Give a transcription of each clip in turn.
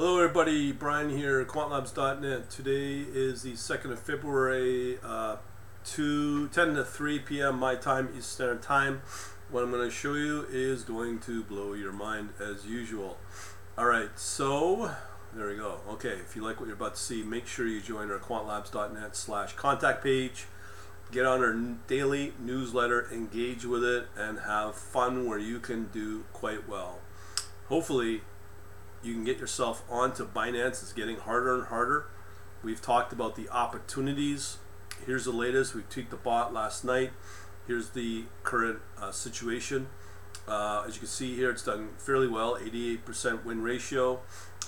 Hello, everybody. Brian here, quantlabs.net. Today is the 2nd of February, uh, 2, 10 to 3 p.m. my time, Eastern Time. What I'm going to show you is going to blow your mind as usual. Alright, so there we go. Okay, if you like what you're about to see, make sure you join our quantlabs.net slash contact page. Get on our daily newsletter, engage with it, and have fun where you can do quite well. Hopefully, you can get yourself onto Binance. It's getting harder and harder. We've talked about the opportunities. Here's the latest. We tweaked the bot last night. Here's the current uh, situation. Uh, as you can see here, it's done fairly well. 88% win ratio.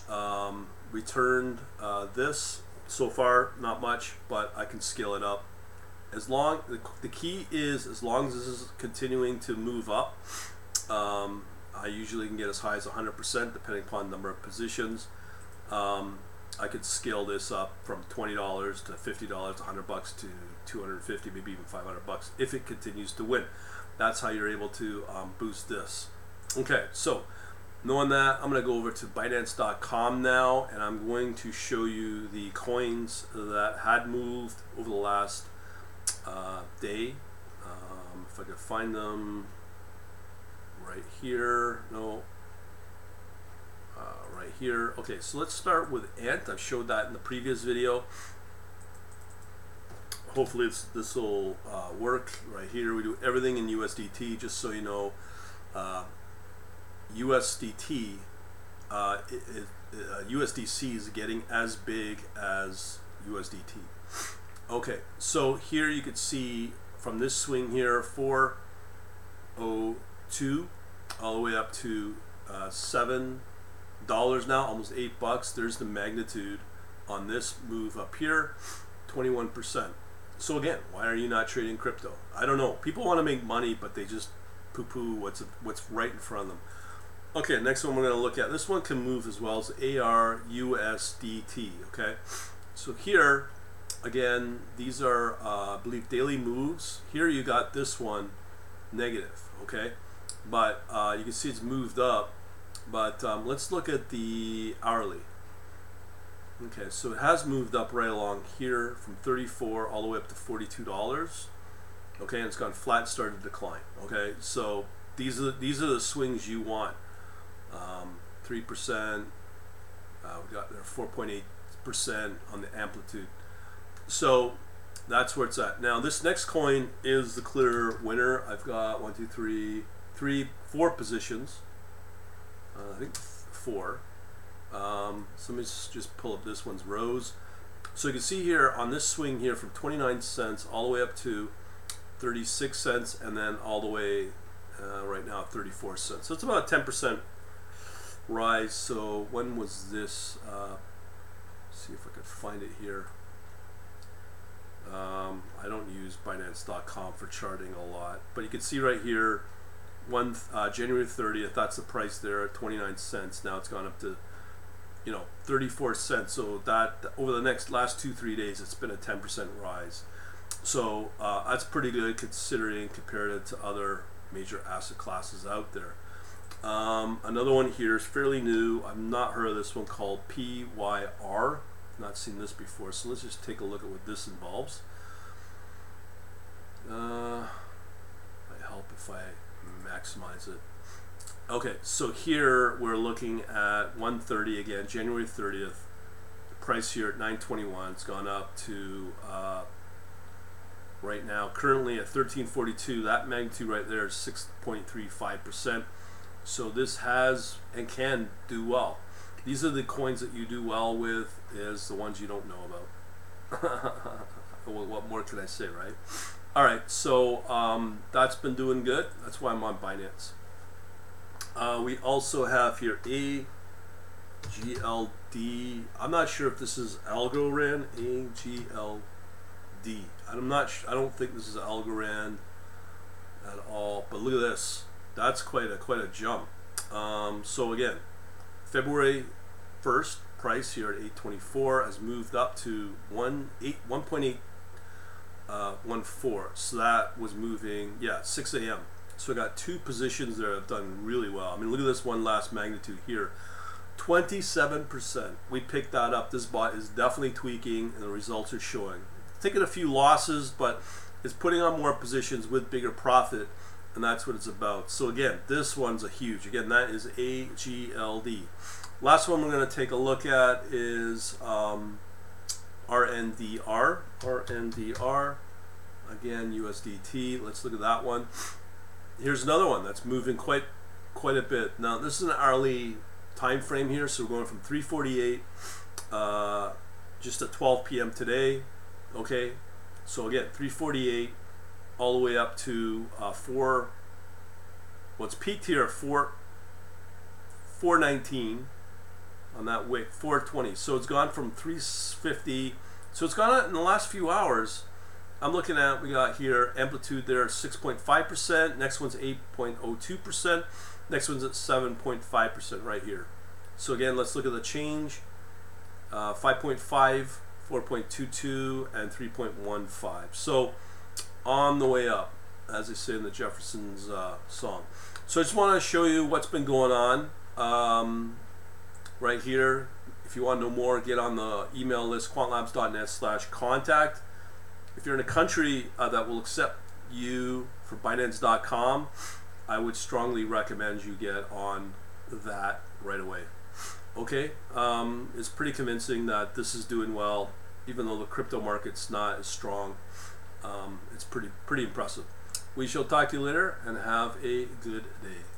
Um, returned uh, this so far, not much, but I can scale it up. As long the, key is as long as this is continuing to move up. Um, I usually can get as high as 100% depending upon the number of positions. Um, I could scale this up from $20 to $50 to 100 bucks to 250 maybe even 500 bucks if it continues to win. That's how you're able to um, boost this. Okay, so knowing that, I'm going to go over to Binance.com now and I'm going to show you the coins that had moved over the last uh, day. Um, if I could find them right here. No. Uh, right here. Okay, so let's start with Ant. I showed that in the previous video. Hopefully this will uh, work. Right here, we do everything in USDT, just so you know. Uh, USDT, uh, it, it, USDC uh, is getting as big as USDT. Okay, so here you could see from this swing here, 402 all the way up to uh, seven dollars now, almost eight bucks. There's the magnitude on this move up here, 21%. So again, why are you not trading crypto? I don't know. People want to make money, but they just poo-poo what's what's right in front of them. Okay, next one we're going to look at. This one can move as well as ARUSDT. Okay, so here again, these are uh, I believe daily moves. Here you got this one negative. Okay, but uh, you can see it's moved up. But um, let's look at the hourly. Okay, so it has moved up right along here from 34 all the way up to $42. Okay, and it's gone flat, started to decline. Okay, so these are these are the swings you want. Um, three percent. Uh, we got there 4.8 percent on the amplitude. So that's where it's at. Now this next coin is the clear winner. I've got one, two, three, three, four positions. Uh, I think four. Um, so let me just pull up this one's ROSE. So you can see here on this swing here from 29 cents all the way up to 36 cents and then all the way uh, right now 34 cents. So it's about a 10% rise. So when was this? Uh, see if I could find it here. Um, I don't use Binance.com for charting a lot, but you can see right here one uh, January 30th. That's the price there at 29 cents. Now it's gone up to you know 34 cents. So that over the next last two three days, it's been a 10% rise. So uh, that's pretty good considering compared to other major asset classes out there. Um, another one here is fairly new. I've not heard of this one called PYR. Not seen this before. So let's just take a look at what this involves. Uh, might help if I maximize it. Okay, so here we're looking at 130 again, January 30th. Price here at 921. It's gone up to uh, right now currently at 1342. That magnitude right there is 6.35 percent. So this has and can do well. These are the coins that you do well with. Is the ones you don't know about. what more can I say, right? All right, so um, that's been doing good. That's why I'm on Binance. Uh, we also have here a GLD. I'm not sure if this is Algorand. AGLD. I'm not. I don't think this is Algorand at all. But look at this. That's quite a quite a jump. Um, so again, February 1st price here at 824 has moved up to 1 8 1.8 uh, 1 4. So that was moving, yeah, 6 a.m. So I got two positions there that have done really well. I mean, look at this one last magnitude here 27%. We picked that up. This bot is definitely tweaking and the results are showing. Taking a few losses, but it's putting on more positions with bigger profit, and that's what it's about. So again, this one's a huge. Again, that is AGLD. Last one we're going to take a look at is um, RNDR. RNDR. Again, USDT. Let's look at that one. Here's another one that's moving quite quite a bit. Now this is an hourly time frame here, so we're going from 348 uh, just at 12 p.m. today. Okay, so again 348 all the way up to uh, 4. What's peaked here 4 419 on that wick 420. So it's gone from 350. So it's gone in the last few hours. I'm looking at we got here amplitude there 6.5%. Next one's 8.02%. Next one's at 7.5% right here. So again, let's look at the change. Uh, 5.5, 4.22, and 3.15. So on the way up, as they say in the Jefferson's uh, song. So I just want to show you what's been going on um, right here. If you want to know more, get on the email list, quantlabs.net slash contact. If you're in a country uh, that will accept you for Binance.com, I would strongly recommend you get on that right away. Okay, um, it's pretty convincing that this is doing well, even though the crypto market's not as strong. Um, it's pretty pretty impressive. We shall talk to you later and have a good day.